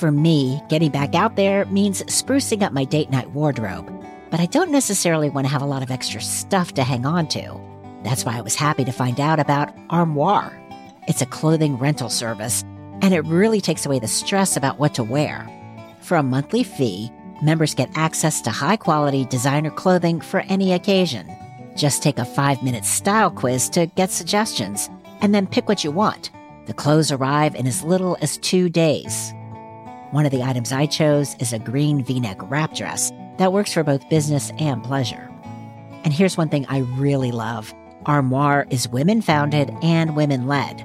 For me, getting back out there means sprucing up my date night wardrobe, but I don't necessarily want to have a lot of extra stuff to hang on to. That's why I was happy to find out about Armoire. It's a clothing rental service, and it really takes away the stress about what to wear. For a monthly fee, members get access to high quality designer clothing for any occasion. Just take a five minute style quiz to get suggestions, and then pick what you want. The clothes arrive in as little as two days. One of the items I chose is a green v neck wrap dress that works for both business and pleasure. And here's one thing I really love Armoire is women founded and women led.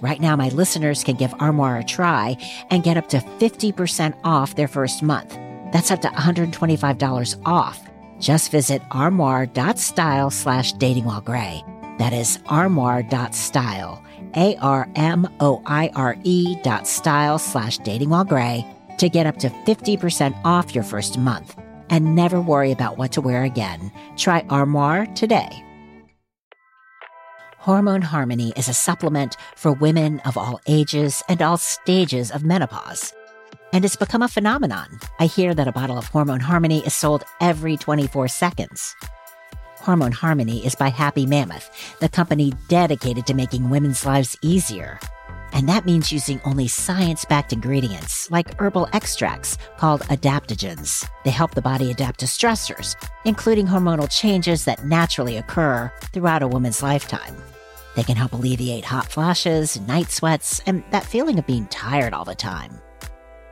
Right now, my listeners can give Armoire a try and get up to 50% off their first month. That's up to $125 off. Just visit armoire.style slash dating gray. That is armoire.style, A R M O I R E dot style slash dating while gray to get up to 50% off your first month and never worry about what to wear again. Try Armoire today. Hormone Harmony is a supplement for women of all ages and all stages of menopause. And it's become a phenomenon. I hear that a bottle of Hormone Harmony is sold every 24 seconds. Hormone Harmony is by Happy Mammoth, the company dedicated to making women's lives easier. And that means using only science backed ingredients like herbal extracts called adaptogens. They help the body adapt to stressors, including hormonal changes that naturally occur throughout a woman's lifetime. They can help alleviate hot flashes, night sweats, and that feeling of being tired all the time.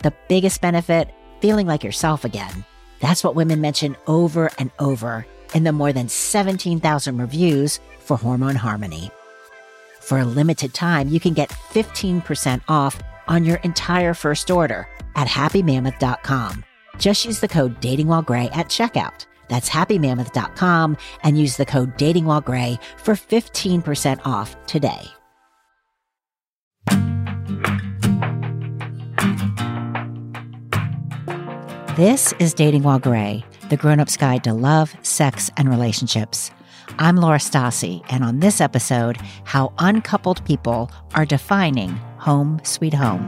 The biggest benefit feeling like yourself again. That's what women mention over and over in the more than 17,000 reviews for Hormone Harmony. For a limited time, you can get 15% off on your entire first order at happymammoth.com. Just use the code DatingWhileGray at checkout. That's happymammoth.com and use the code DatingWhileGray for 15% off today. This is Dating While Gray, the grown up's guide to love, sex, and relationships. I'm Laura Stassi, and on this episode, how uncoupled people are defining home sweet home.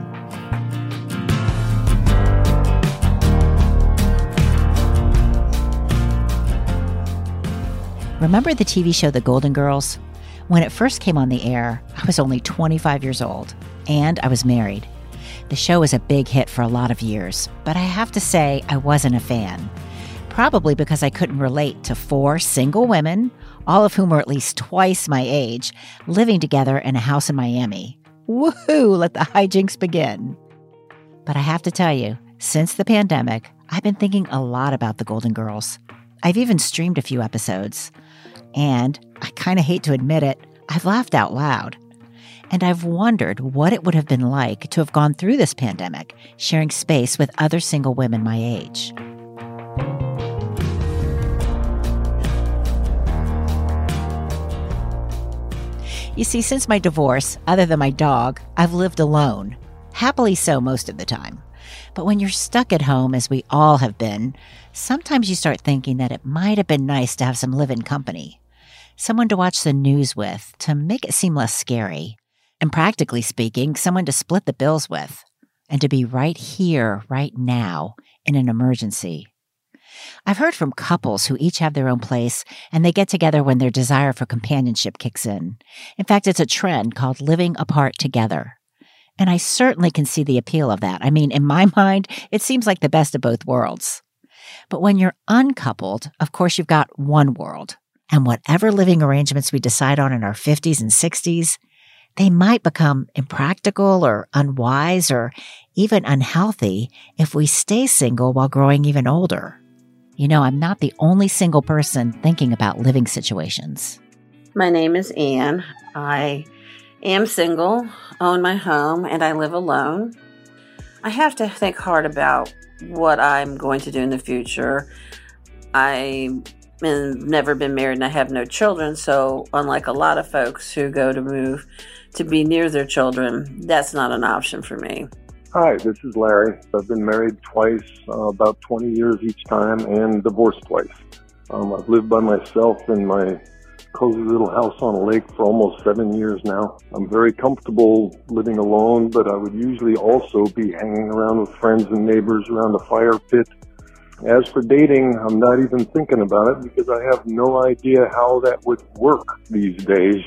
Remember the TV show The Golden Girls? When it first came on the air, I was only 25 years old, and I was married. The show was a big hit for a lot of years, but I have to say I wasn't a fan. Probably because I couldn't relate to four single women, all of whom were at least twice my age, living together in a house in Miami. Woohoo, let the hijinks begin. But I have to tell you, since the pandemic, I've been thinking a lot about the Golden Girls. I've even streamed a few episodes. And I kind of hate to admit it, I've laughed out loud. And I've wondered what it would have been like to have gone through this pandemic, sharing space with other single women my age. You see, since my divorce, other than my dog, I've lived alone. Happily so most of the time. But when you're stuck at home, as we all have been, sometimes you start thinking that it might have been nice to have some live in company someone to watch the news with to make it seem less scary. And practically speaking, someone to split the bills with and to be right here, right now, in an emergency. I've heard from couples who each have their own place and they get together when their desire for companionship kicks in. In fact, it's a trend called living apart together. And I certainly can see the appeal of that. I mean, in my mind, it seems like the best of both worlds. But when you're uncoupled, of course, you've got one world and whatever living arrangements we decide on in our 50s and 60s, they might become impractical or unwise or even unhealthy if we stay single while growing even older. You know, I'm not the only single person thinking about living situations. My name is Anne. I am single, own my home, and I live alone. I have to think hard about what I'm going to do in the future. I and never been married and I have no children. So, unlike a lot of folks who go to move to be near their children, that's not an option for me. Hi, this is Larry. I've been married twice, uh, about 20 years each time, and divorced twice. Um, I've lived by myself in my cozy little house on a lake for almost seven years now. I'm very comfortable living alone, but I would usually also be hanging around with friends and neighbors around the fire pit. As for dating, I'm not even thinking about it because I have no idea how that would work these days.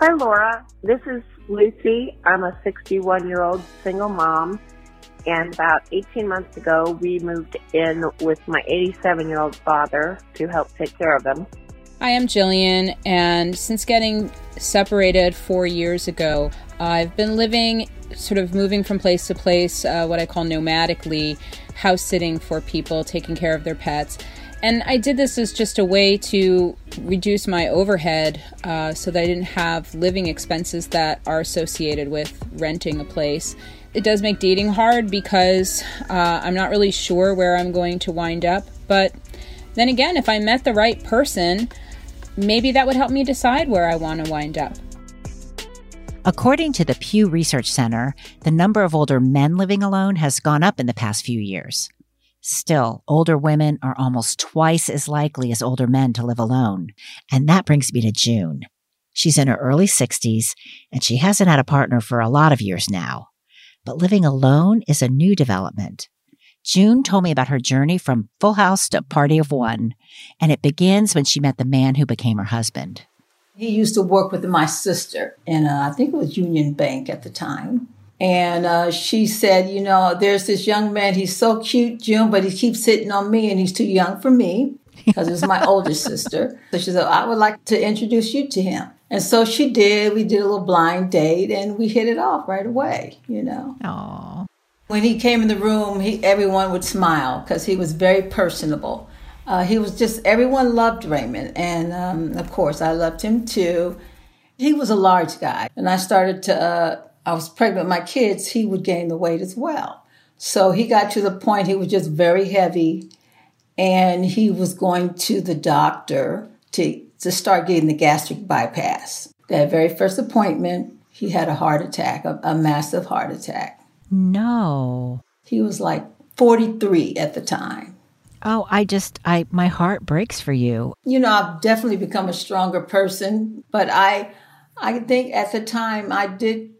Hi, Laura. This is Lucy. I'm a 61 year old single mom. And about 18 months ago, we moved in with my 87 year old father to help take care of him. Hi, I'm Jillian, and since getting separated four years ago, I've been living, sort of moving from place to place, uh, what I call nomadically, house sitting for people, taking care of their pets. And I did this as just a way to reduce my overhead uh, so that I didn't have living expenses that are associated with renting a place. It does make dating hard because uh, I'm not really sure where I'm going to wind up. But then again, if I met the right person, maybe that would help me decide where I want to wind up. According to the Pew Research Center, the number of older men living alone has gone up in the past few years. Still, older women are almost twice as likely as older men to live alone. And that brings me to June. She's in her early 60s and she hasn't had a partner for a lot of years now. But living alone is a new development. June told me about her journey from Full House to Party of One, and it begins when she met the man who became her husband. He used to work with my sister in, uh, I think it was Union Bank at the time. And uh, she said, You know, there's this young man, he's so cute, June, but he keeps hitting on me and he's too young for me because it's my older sister. So she said, I would like to introduce you to him. And so she did. We did a little blind date and we hit it off right away, you know. Aww. When he came in the room, he, everyone would smile because he was very personable. Uh, he was just, everyone loved Raymond. And um, of course, I loved him too. He was a large guy. And I started to, uh, I was pregnant with my kids, he would gain the weight as well. So he got to the point he was just very heavy and he was going to the doctor to, to start getting the gastric bypass. That very first appointment, he had a heart attack, a, a massive heart attack. No. He was like 43 at the time. Oh, I just I my heart breaks for you. You know, I've definitely become a stronger person, but I I think at the time I did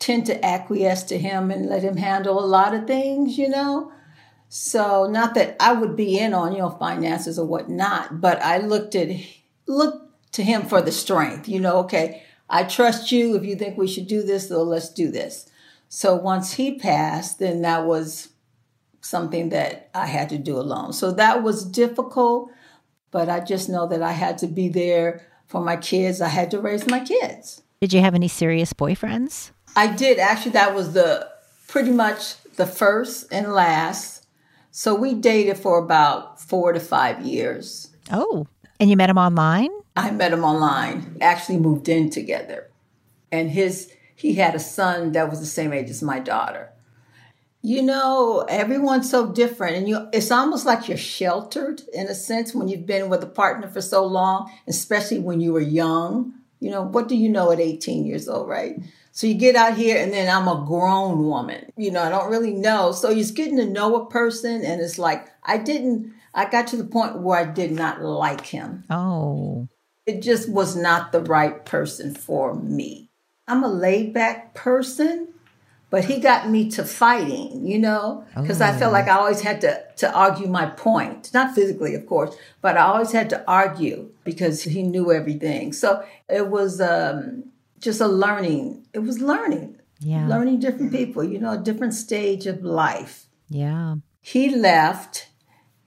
tend to acquiesce to him and let him handle a lot of things, you know. So not that I would be in on, you know, finances or whatnot, but I looked at looked to him for the strength, you know, okay, I trust you. If you think we should do this, so let's do this. So once he passed, then that was something that I had to do alone. So that was difficult, but I just know that I had to be there for my kids. I had to raise my kids. Did you have any serious boyfriends? I did. Actually, that was the pretty much the first and last. So we dated for about four to five years. Oh, and you met him online? I met him online. Actually moved in together. And his he had a son that was the same age as my daughter. You know, everyone's so different, and you it's almost like you're sheltered in a sense when you've been with a partner for so long, especially when you were young. You know, what do you know at 18 years old, right? So you get out here and then I'm a grown woman. You know, I don't really know. So you're getting to know a person and it's like I didn't I got to the point where I did not like him. Oh. It just was not the right person for me. I'm a laid back person, but he got me to fighting, you know, because oh. I felt like I always had to, to argue my point, not physically, of course, but I always had to argue because he knew everything. So it was um, just a learning. It was learning. Yeah. Learning different people, you know, a different stage of life. Yeah. He left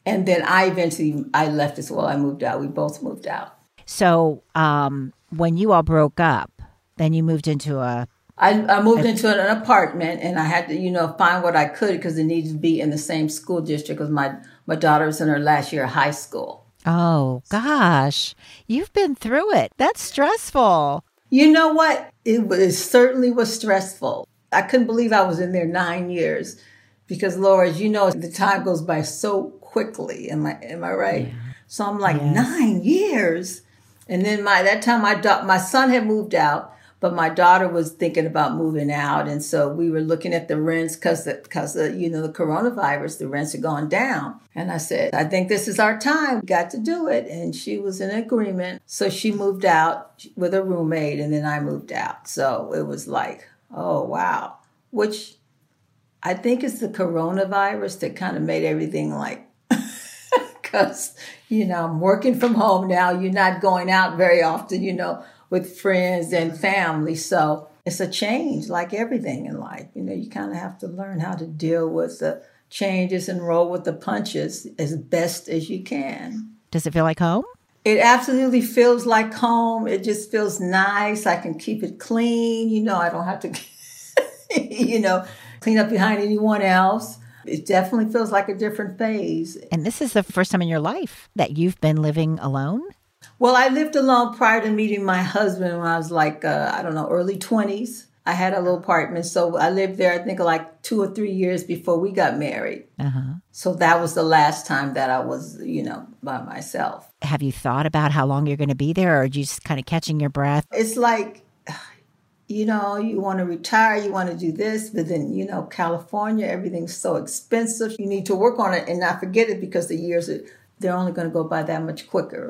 and then I eventually I left as well. I moved out. We both moved out. So, um, when you all broke up, then you moved into a. I, I moved a, into an apartment and I had to, you know, find what I could because it needed to be in the same school district because my, my daughter was in her last year of high school. Oh, gosh. You've been through it. That's stressful. You know what? It, was, it certainly was stressful. I couldn't believe I was in there nine years because, Laura, as you know, the time goes by so quickly. Am I, am I right? Yeah. So I'm like, yes. nine years. And then my that time my my son had moved out, but my daughter was thinking about moving out, and so we were looking at the rents because because you know the coronavirus, the rents had gone down. And I said, I think this is our time. We got to do it, and she was in agreement. So she moved out with a roommate, and then I moved out. So it was like, oh wow, which I think it's the coronavirus that kind of made everything like because you know I'm working from home now. You're not going out very often, you know with friends and family. So it's a change, like everything in life. You know, you kind of have to learn how to deal with the changes and roll with the punches as best as you can. Does it feel like home? It absolutely feels like home. It just feels nice. I can keep it clean. You know, I don't have to, you know, clean up behind anyone else. It definitely feels like a different phase. And this is the first time in your life that you've been living alone? Well, I lived alone prior to meeting my husband when I was like, uh, I don't know, early 20s. I had a little apartment. So I lived there, I think, like two or three years before we got married. Uh-huh. So that was the last time that I was, you know, by myself. Have you thought about how long you're going to be there or are you just kind of catching your breath? It's like, you know, you want to retire, you want to do this, but then, you know, California, everything's so expensive. You need to work on it and not forget it because the years, are, they're only going to go by that much quicker.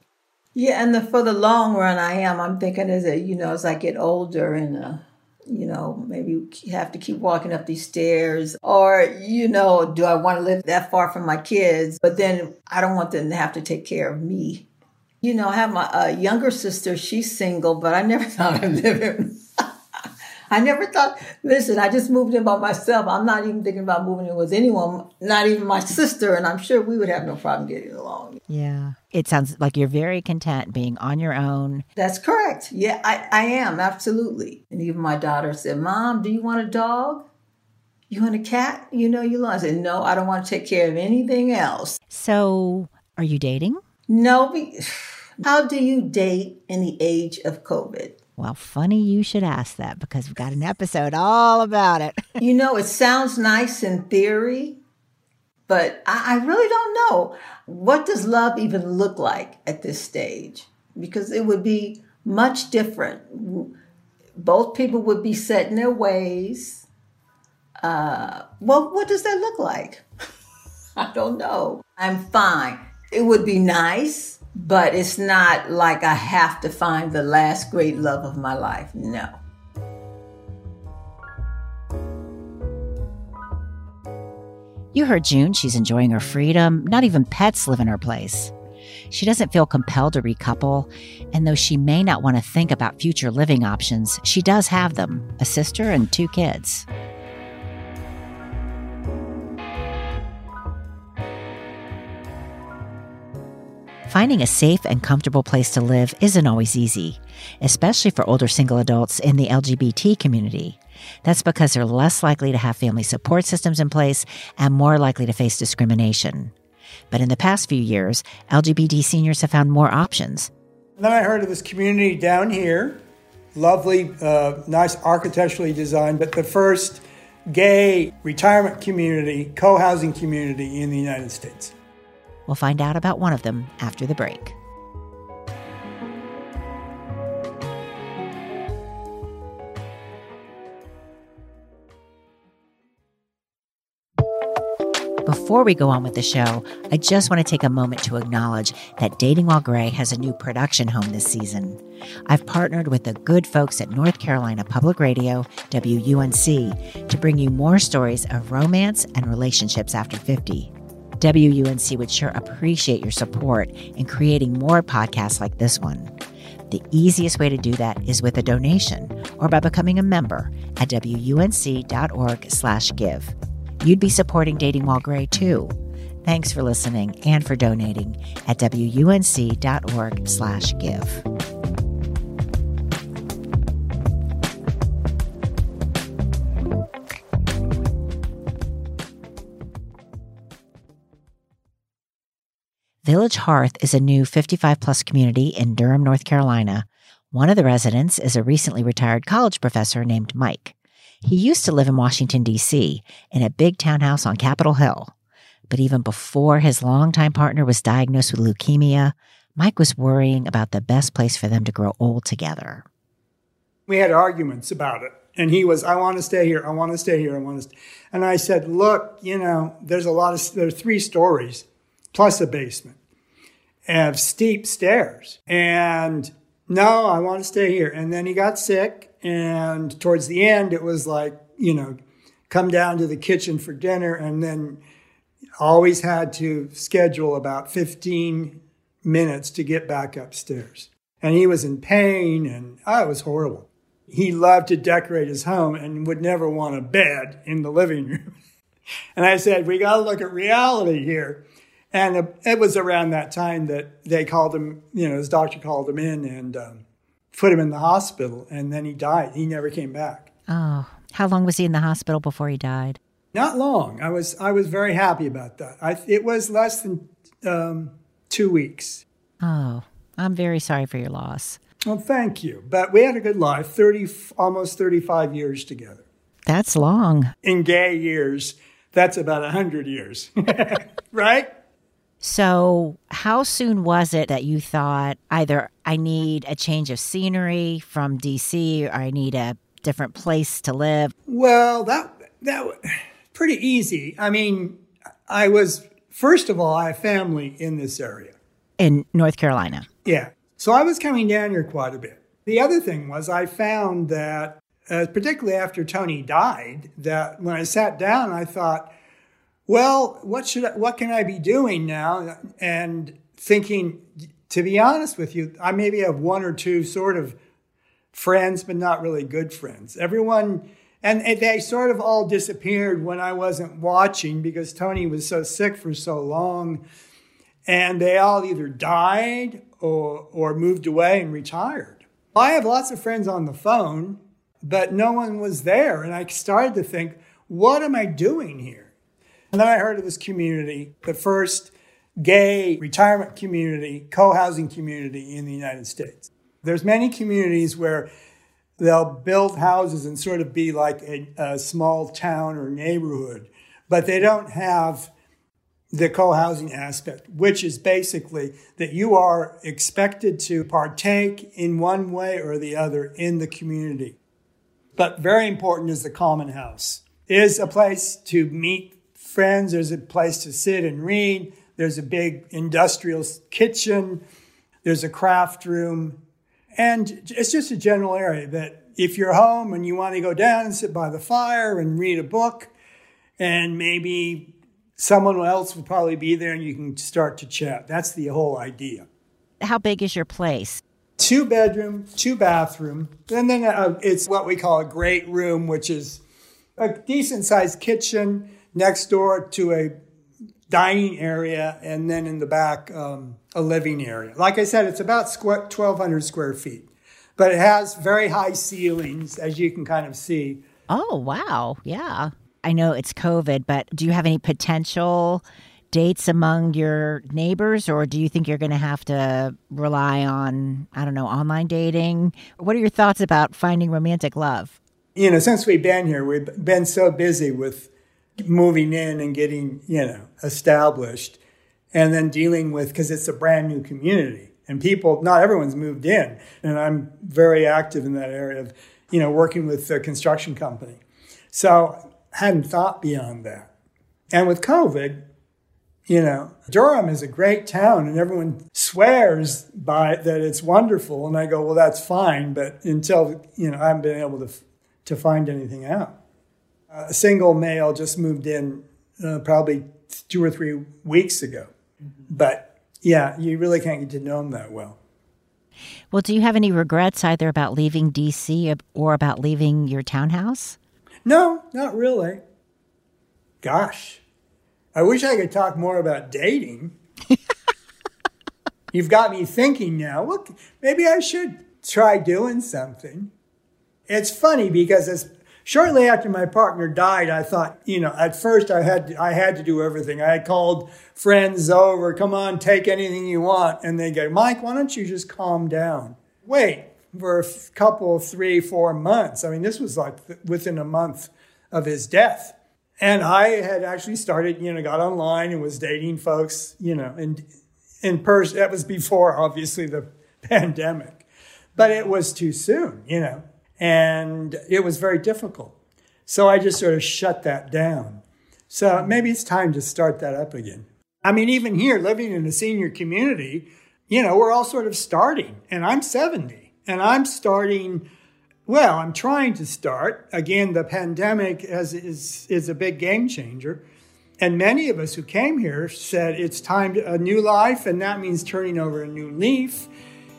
Yeah, and the, for the long run, I am. I'm thinking as a, you know, as I get older and, uh, you know, maybe have to keep walking up these stairs, or you know, do I want to live that far from my kids? But then I don't want them to have to take care of me. You know, I have my uh, younger sister. She's single, but I never thought of living I never thought, listen, I just moved in by myself. I'm not even thinking about moving in with anyone, not even my sister. And I'm sure we would have no problem getting along. Yeah. It sounds like you're very content being on your own. That's correct. Yeah, I, I am. Absolutely. And even my daughter said, Mom, do you want a dog? You want a cat? You know, you want. I said, No, I don't want to take care of anything else. So, are you dating? No. Be- How do you date in the age of COVID? Well, funny you should ask that because we've got an episode all about it. you know, it sounds nice in theory, but I, I really don't know. What does love even look like at this stage? Because it would be much different. Both people would be set in their ways. Uh, well, what does that look like? I don't know. I'm fine. It would be nice but it's not like I have to find the last great love of my life. No. You heard June. She's enjoying her freedom. Not even pets live in her place. She doesn't feel compelled to recouple, and though she may not want to think about future living options, she does have them a sister and two kids. Finding a safe and comfortable place to live isn't always easy, especially for older single adults in the LGBT community. That's because they're less likely to have family support systems in place and more likely to face discrimination. But in the past few years, LGBT seniors have found more options. And then I heard of this community down here, lovely, uh, nice architecturally designed, but the first gay retirement community, co housing community in the United States. We'll find out about one of them after the break. Before we go on with the show, I just want to take a moment to acknowledge that Dating While Gray has a new production home this season. I've partnered with the good folks at North Carolina Public Radio, WUNC, to bring you more stories of romance and relationships after 50. WUNC would sure appreciate your support in creating more podcasts like this one. The easiest way to do that is with a donation or by becoming a member at wunc.org/give. You'd be supporting Dating While Gray too. Thanks for listening and for donating at wunc.org/give. Village Hearth is a new 55 plus community in Durham, North Carolina. One of the residents is a recently retired college professor named Mike. He used to live in Washington, D.C., in a big townhouse on Capitol Hill. But even before his longtime partner was diagnosed with leukemia, Mike was worrying about the best place for them to grow old together. We had arguments about it. And he was, I want to stay here. I want to stay here. I want to. Stay. And I said, look, you know, there's a lot of, there are three stories plus a basement and steep stairs. And no, I want to stay here. And then he got sick. And towards the end, it was like, you know, come down to the kitchen for dinner and then always had to schedule about 15 minutes to get back upstairs. And he was in pain and oh, it was horrible. He loved to decorate his home and would never want a bed in the living room. and I said, we got to look at reality here. And it was around that time that they called him, you know, his doctor called him in and um, put him in the hospital. And then he died. He never came back. Oh, how long was he in the hospital before he died? Not long. I was I was very happy about that. I, it was less than um, two weeks. Oh, I'm very sorry for your loss. Well, thank you. But we had a good life, 30, almost 35 years together. That's long. In gay years, that's about 100 years, right? So, how soon was it that you thought either I need a change of scenery from DC or I need a different place to live? Well, that that pretty easy. I mean, I was first of all, I have family in this area in North Carolina. Yeah. So I was coming down here quite a bit. The other thing was I found that, uh, particularly after Tony died, that when I sat down, I thought, well, what should I, what can I be doing now? And thinking, to be honest with you, I maybe have one or two sort of friends, but not really good friends. Everyone, and, and they sort of all disappeared when I wasn't watching because Tony was so sick for so long and they all either died or, or moved away and retired. I have lots of friends on the phone, but no one was there. And I started to think, what am I doing here? And then I heard of this community, the first gay retirement community, co-housing community in the United States. There's many communities where they'll build houses and sort of be like a, a small town or neighborhood, but they don't have the co-housing aspect, which is basically that you are expected to partake in one way or the other in the community. But very important is the common house. Is a place to meet friends. There's a place to sit and read. There's a big industrial kitchen. There's a craft room. And it's just a general area that if you're home and you want to go down and sit by the fire and read a book and maybe someone else will probably be there and you can start to chat. That's the whole idea. How big is your place? Two bedroom, two bathroom, and then uh, it's what we call a great room, which is a decent sized kitchen next door to a dining area, and then in the back um, a living area. Like I said, it's about 1,200 square feet, but it has very high ceilings, as you can kind of see. Oh wow! Yeah. I know it's COVID, but do you have any potential dates among your neighbors, or do you think you're going to have to rely on, I don't know, online dating? What are your thoughts about finding romantic love? You know, since we've been here, we've been so busy with moving in and getting, you know, established and then dealing with, because it's a brand new community and people, not everyone's moved in. And I'm very active in that area of, you know, working with the construction company. So hadn't thought beyond that. And with COVID, you know, Durham is a great town and everyone swears by that it's wonderful. And I go, well, that's fine. But until, you know, I haven't been able to, to find anything out. Uh, a single male just moved in uh, probably two or three weeks ago. Mm-hmm. But yeah, you really can't get to know him that well. Well, do you have any regrets either about leaving DC or about leaving your townhouse? No, not really. Gosh, I wish I could talk more about dating. You've got me thinking now. Look, maybe I should try doing something. It's funny because as shortly after my partner died, I thought, you know, at first I had to, I had to do everything. I called friends over, come on, take anything you want, and they go, Mike, why don't you just calm down? Wait, for a couple, three, four months. I mean, this was like within a month of his death. And I had actually started, you know, got online and was dating folks, you know, and in person. That was before, obviously, the pandemic. But it was too soon, you know. And it was very difficult. So I just sort of shut that down. So maybe it's time to start that up again. I mean, even here, living in a senior community, you know, we're all sort of starting, and I'm 70, and I'm starting. Well, I'm trying to start. Again, the pandemic is, is, is a big game changer. And many of us who came here said it's time to a new life, and that means turning over a new leaf,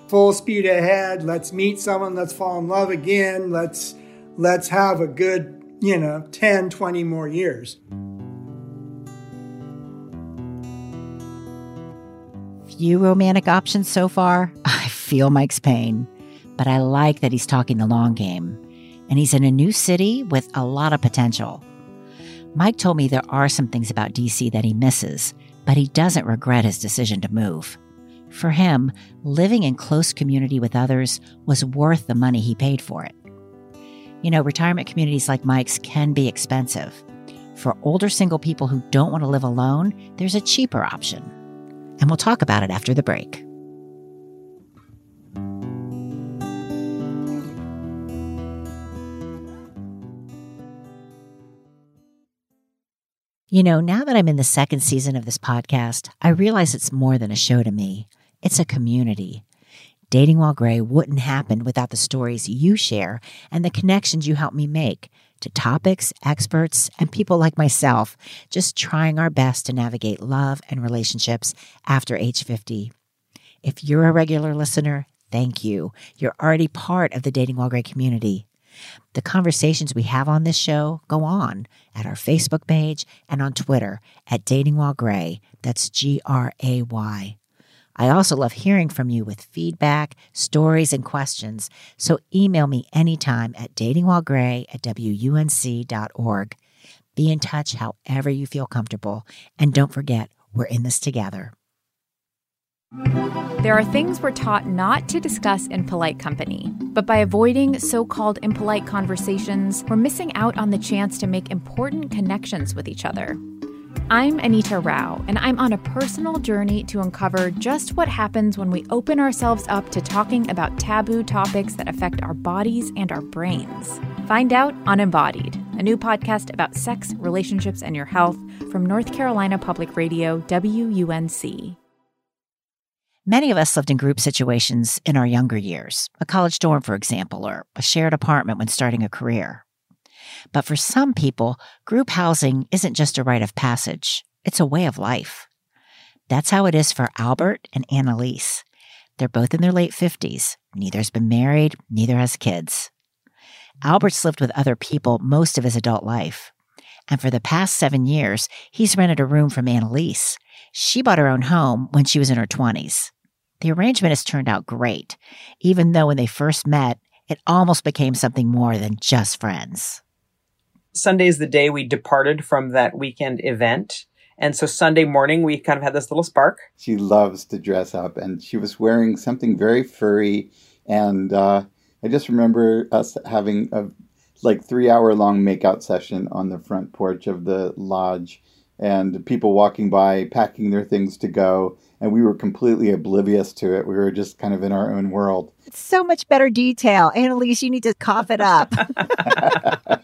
full speed ahead. Let's meet someone, let's fall in love again, let's let's have a good, you know, 10, 20 more years. Few romantic options so far. I feel Mike's pain, but I like that he's talking the long game. And he's in a new city with a lot of potential. Mike told me there are some things about DC that he misses, but he doesn't regret his decision to move. For him, living in close community with others was worth the money he paid for it. You know, retirement communities like Mike's can be expensive. For older single people who don't want to live alone, there's a cheaper option. And we'll talk about it after the break. You know, now that I'm in the second season of this podcast, I realize it's more than a show to me. It's a community. Dating While Gray wouldn't happen without the stories you share and the connections you help me make to topics, experts, and people like myself, just trying our best to navigate love and relationships after age 50. If you're a regular listener, thank you. You're already part of the Dating While Gray community. The conversations we have on this show go on at our Facebook page and on Twitter at Dating While Gray. That's G R A Y. I also love hearing from you with feedback, stories, and questions. So email me anytime at datingwhilegray at WUNC.org. Be in touch however you feel comfortable. And don't forget, we're in this together. There are things we're taught not to discuss in polite company, but by avoiding so called impolite conversations, we're missing out on the chance to make important connections with each other. I'm Anita Rao, and I'm on a personal journey to uncover just what happens when we open ourselves up to talking about taboo topics that affect our bodies and our brains. Find out on Embodied, a new podcast about sex, relationships, and your health from North Carolina Public Radio, WUNC. Many of us lived in group situations in our younger years, a college dorm, for example, or a shared apartment when starting a career. But for some people, group housing isn't just a rite of passage, it's a way of life. That's how it is for Albert and Annalise. They're both in their late 50s. Neither has been married, neither has kids. Albert's lived with other people most of his adult life. And for the past seven years, he's rented a room from Annalise. She bought her own home when she was in her 20s. The arrangement has turned out great, even though when they first met, it almost became something more than just friends. Sunday is the day we departed from that weekend event. And so Sunday morning, we kind of had this little spark. She loves to dress up, and she was wearing something very furry. And uh, I just remember us having a like three hour long makeout session on the front porch of the lodge, and people walking by, packing their things to go and we were completely oblivious to it. We were just kind of in our own world. It's so much better detail. Annalise, you need to cough it up.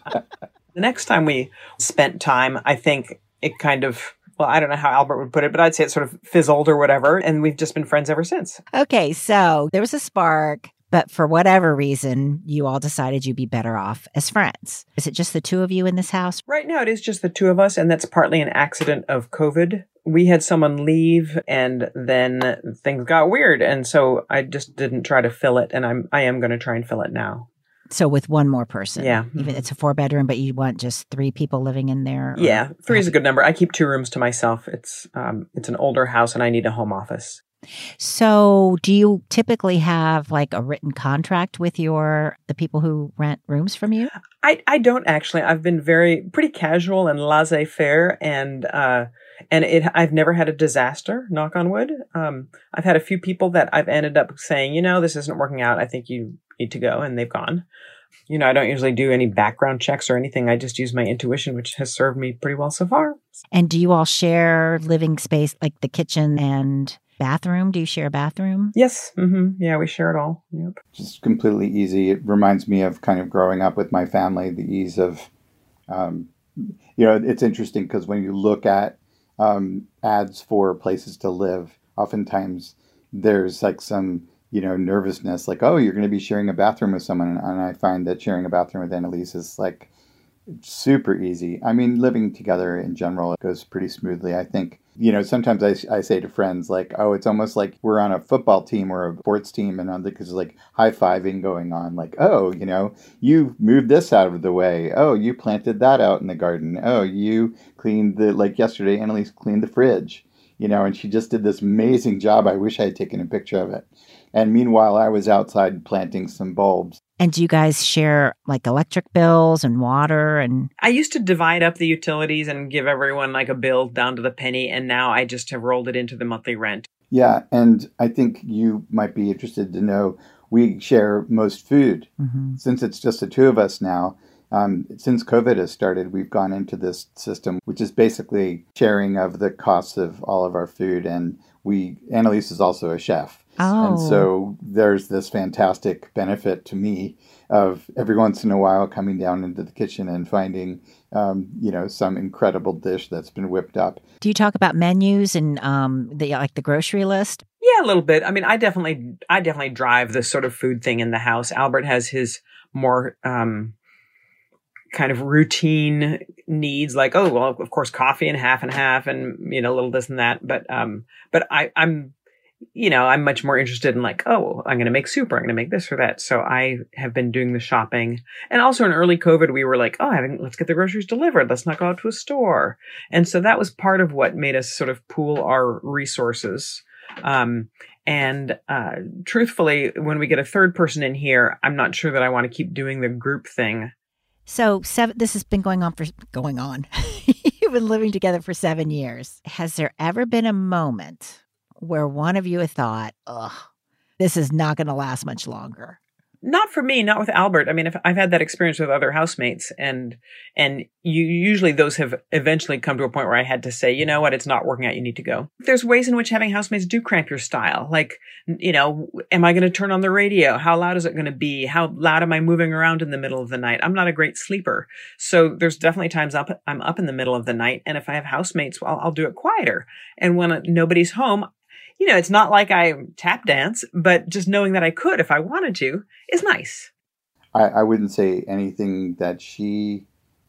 the next time we spent time, I think it kind of well, I don't know how Albert would put it, but I'd say it sort of fizzled or whatever. And we've just been friends ever since. Okay. So there was a spark, but for whatever reason, you all decided you'd be better off as friends. Is it just the two of you in this house? Right now, it is just the two of us. And that's partly an accident of COVID we had someone leave and then things got weird and so I just didn't try to fill it and I'm I am going to try and fill it now. So with one more person. Yeah. Even it's a four bedroom but you want just 3 people living in there? Or? Yeah, 3 is a good number. I keep two rooms to myself. It's um it's an older house and I need a home office. So, do you typically have like a written contract with your the people who rent rooms from you? I I don't actually. I've been very pretty casual and laissez-faire and uh and it I've never had a disaster. Knock on wood. Um, I've had a few people that I've ended up saying, you know, this isn't working out. I think you need to go, and they've gone. You know, I don't usually do any background checks or anything. I just use my intuition, which has served me pretty well so far. And do you all share living space, like the kitchen and Bathroom? Do you share a bathroom? Yes. Mm-hmm. Yeah, we share it all. Yep. Just completely easy. It reminds me of kind of growing up with my family, the ease of, um, you know, it's interesting because when you look at um, ads for places to live, oftentimes there's like some, you know, nervousness, like, oh, you're going to be sharing a bathroom with someone. And I find that sharing a bathroom with Annalise is like super easy. I mean, living together in general it goes pretty smoothly. I think, you know, sometimes I, I say to friends, like, oh, it's almost like we're on a football team or a sports team, and on because like high fiving going on, like, oh, you know, you moved this out of the way. Oh, you planted that out in the garden. Oh, you cleaned the, like yesterday, Annalise cleaned the fridge, you know, and she just did this amazing job. I wish I had taken a picture of it. And meanwhile, I was outside planting some bulbs. And do you guys share like electric bills and water and I used to divide up the utilities and give everyone like a bill down to the penny and now I just have rolled it into the monthly rent. Yeah, and I think you might be interested to know we share most food. Mm-hmm. Since it's just the two of us now, um, since COVID has started, we've gone into this system, which is basically sharing of the costs of all of our food. And we, Annalise is also a chef. Oh. And so there's this fantastic benefit to me of every once in a while coming down into the kitchen and finding, um, you know, some incredible dish that's been whipped up. Do you talk about menus and um, the like the grocery list? Yeah, a little bit. I mean, I definitely, I definitely drive this sort of food thing in the house. Albert has his more um, kind of routine needs, like oh, well, of course, coffee and half and half, and you know, a little this and that. But um, but I, I'm you know, I'm much more interested in like, oh, I'm going to make soup or I'm going to make this or that. So I have been doing the shopping. And also in early COVID, we were like, oh, having, let's get the groceries delivered. Let's not go out to a store. And so that was part of what made us sort of pool our resources. Um, and uh, truthfully, when we get a third person in here, I'm not sure that I want to keep doing the group thing. So seven, this has been going on for going on. You've been living together for seven years. Has there ever been a moment where one of you thought, ugh, this is not going to last much longer? Not for me, not with Albert. I mean, if I've had that experience with other housemates, and and you usually those have eventually come to a point where I had to say, you know what, it's not working out. You need to go. There's ways in which having housemates do cramp your style. Like, you know, am I going to turn on the radio? How loud is it going to be? How loud am I moving around in the middle of the night? I'm not a great sleeper, so there's definitely times up I'm up in the middle of the night, and if I have housemates, well, I'll do it quieter. And when uh, nobody's home, you know, it's not like I tap dance, but just knowing that I could if I wanted to is nice. I, I wouldn't say anything that she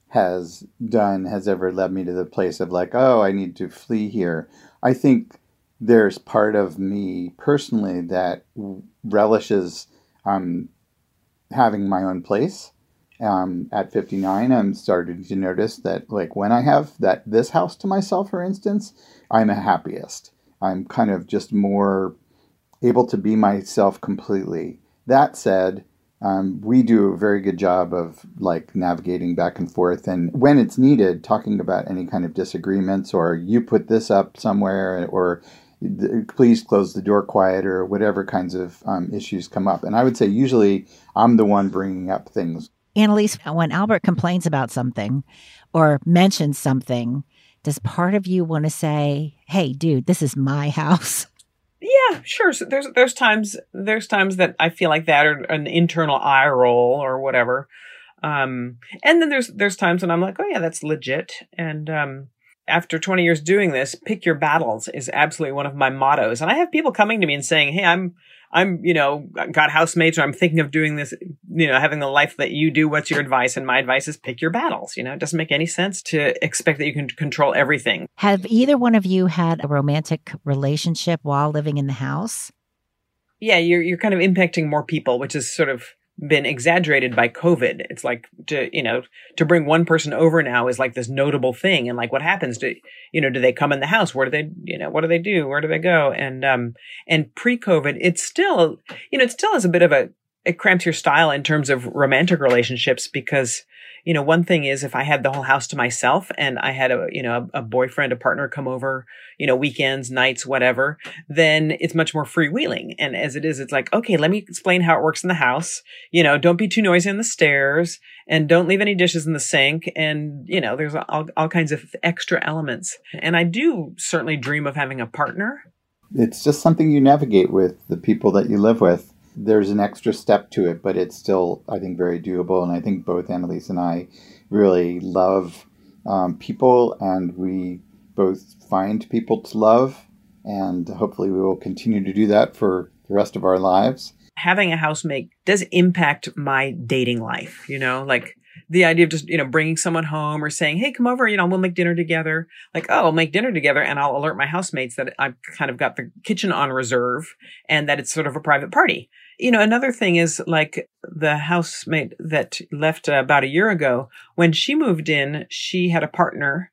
has done has ever led me to the place of like, oh, I need to flee here. I think there's part of me personally that relishes um, having my own place. Um, at 59, I'm starting to notice that, like, when I have that this house to myself, for instance, I'm the happiest. I'm kind of just more able to be myself completely. That said, um, we do a very good job of like navigating back and forth, and when it's needed, talking about any kind of disagreements, or you put this up somewhere, or please close the door quiet, or whatever kinds of um, issues come up. And I would say usually I'm the one bringing up things. Annalise, when Albert complains about something or mentions something, does part of you want to say, "Hey, dude, this is my house"? Yeah, sure. So there's there's times there's times that I feel like that, or an internal eye roll, or whatever. Um, and then there's there's times when I'm like, "Oh yeah, that's legit." And um, after 20 years doing this, pick your battles is absolutely one of my mottos. And I have people coming to me and saying, Hey, I'm, I'm, you know, got housemates or I'm thinking of doing this, you know, having the life that you do. What's your advice? And my advice is pick your battles. You know, it doesn't make any sense to expect that you can control everything. Have either one of you had a romantic relationship while living in the house? Yeah, you're, you're kind of impacting more people, which is sort of been exaggerated by COVID. It's like to, you know, to bring one person over now is like this notable thing. And like what happens to, you know, do they come in the house? Where do they, you know, what do they do? Where do they go? And, um, and pre COVID, it's still, you know, it still has a bit of a, it cramps your style in terms of romantic relationships because you know, one thing is if I had the whole house to myself and I had a, you know, a, a boyfriend, a partner come over, you know, weekends, nights, whatever, then it's much more freewheeling. And as it is, it's like, okay, let me explain how it works in the house. You know, don't be too noisy on the stairs and don't leave any dishes in the sink. And, you know, there's all, all kinds of extra elements. And I do certainly dream of having a partner it's just something you navigate with the people that you live with. There's an extra step to it, but it's still, I think, very doable. And I think both Annalise and I really love um, people, and we both find people to love. And hopefully, we will continue to do that for the rest of our lives. Having a housemate does impact my dating life, you know, like the idea of just, you know, bringing someone home or saying, Hey, come over, you know, we'll make dinner together. Like, oh, I'll make dinner together and I'll alert my housemates that I've kind of got the kitchen on reserve and that it's sort of a private party. You know, another thing is like the housemate that left uh, about a year ago, when she moved in, she had a partner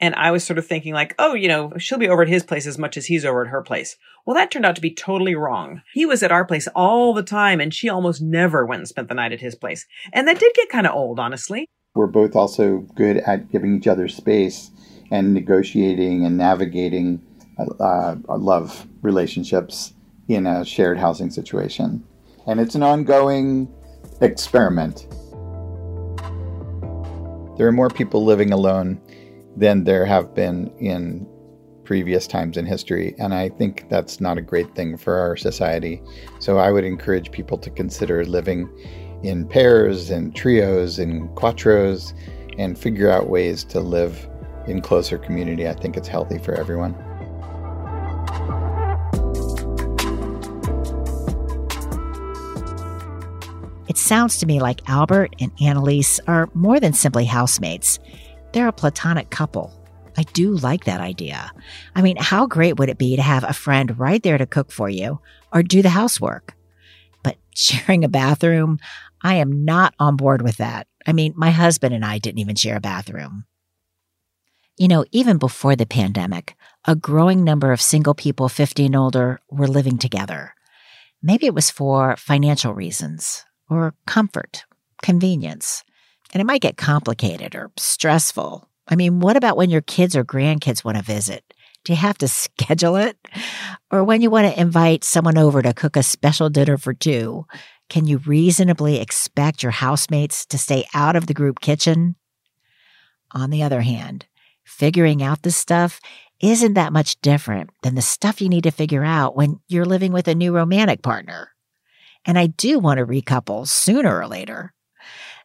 and I was sort of thinking like, oh, you know, she'll be over at his place as much as he's over at her place. Well, that turned out to be totally wrong. He was at our place all the time and she almost never went and spent the night at his place. And that did get kind of old, honestly. We're both also good at giving each other space and negotiating and navigating uh, love relationships in a shared housing situation. And it's an ongoing experiment. There are more people living alone than there have been in previous times in history. And I think that's not a great thing for our society. So I would encourage people to consider living in pairs and trios and quattros and figure out ways to live in closer community. I think it's healthy for everyone. Sounds to me like Albert and Annalise are more than simply housemates. They're a platonic couple. I do like that idea. I mean, how great would it be to have a friend right there to cook for you or do the housework? But sharing a bathroom, I am not on board with that. I mean, my husband and I didn't even share a bathroom. You know, even before the pandemic, a growing number of single people 50 and older were living together. Maybe it was for financial reasons or comfort, convenience. And it might get complicated or stressful. I mean, what about when your kids or grandkids want to visit? Do you have to schedule it? Or when you want to invite someone over to cook a special dinner for two, can you reasonably expect your housemates to stay out of the group kitchen? On the other hand, figuring out this stuff isn't that much different than the stuff you need to figure out when you're living with a new romantic partner. And I do want to recouple sooner or later.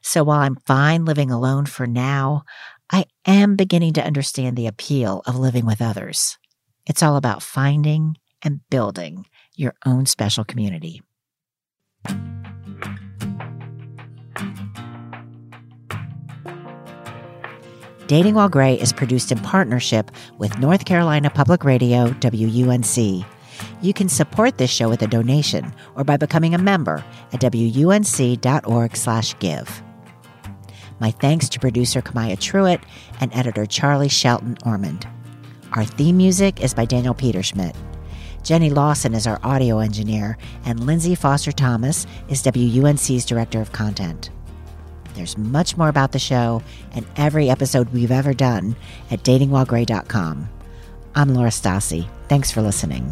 So while I'm fine living alone for now, I am beginning to understand the appeal of living with others. It's all about finding and building your own special community. Dating While Gray is produced in partnership with North Carolina Public Radio, WUNC. You can support this show with a donation or by becoming a member at wunc.org/give. My thanks to producer Kamaya Truitt and editor Charlie Shelton Ormond. Our theme music is by Daniel Peterschmidt. Jenny Lawson is our audio engineer, and Lindsay Foster Thomas is WUNC's director of content. There's much more about the show and every episode we've ever done at datingwhilegray.com. I'm Laura Stassi. Thanks for listening.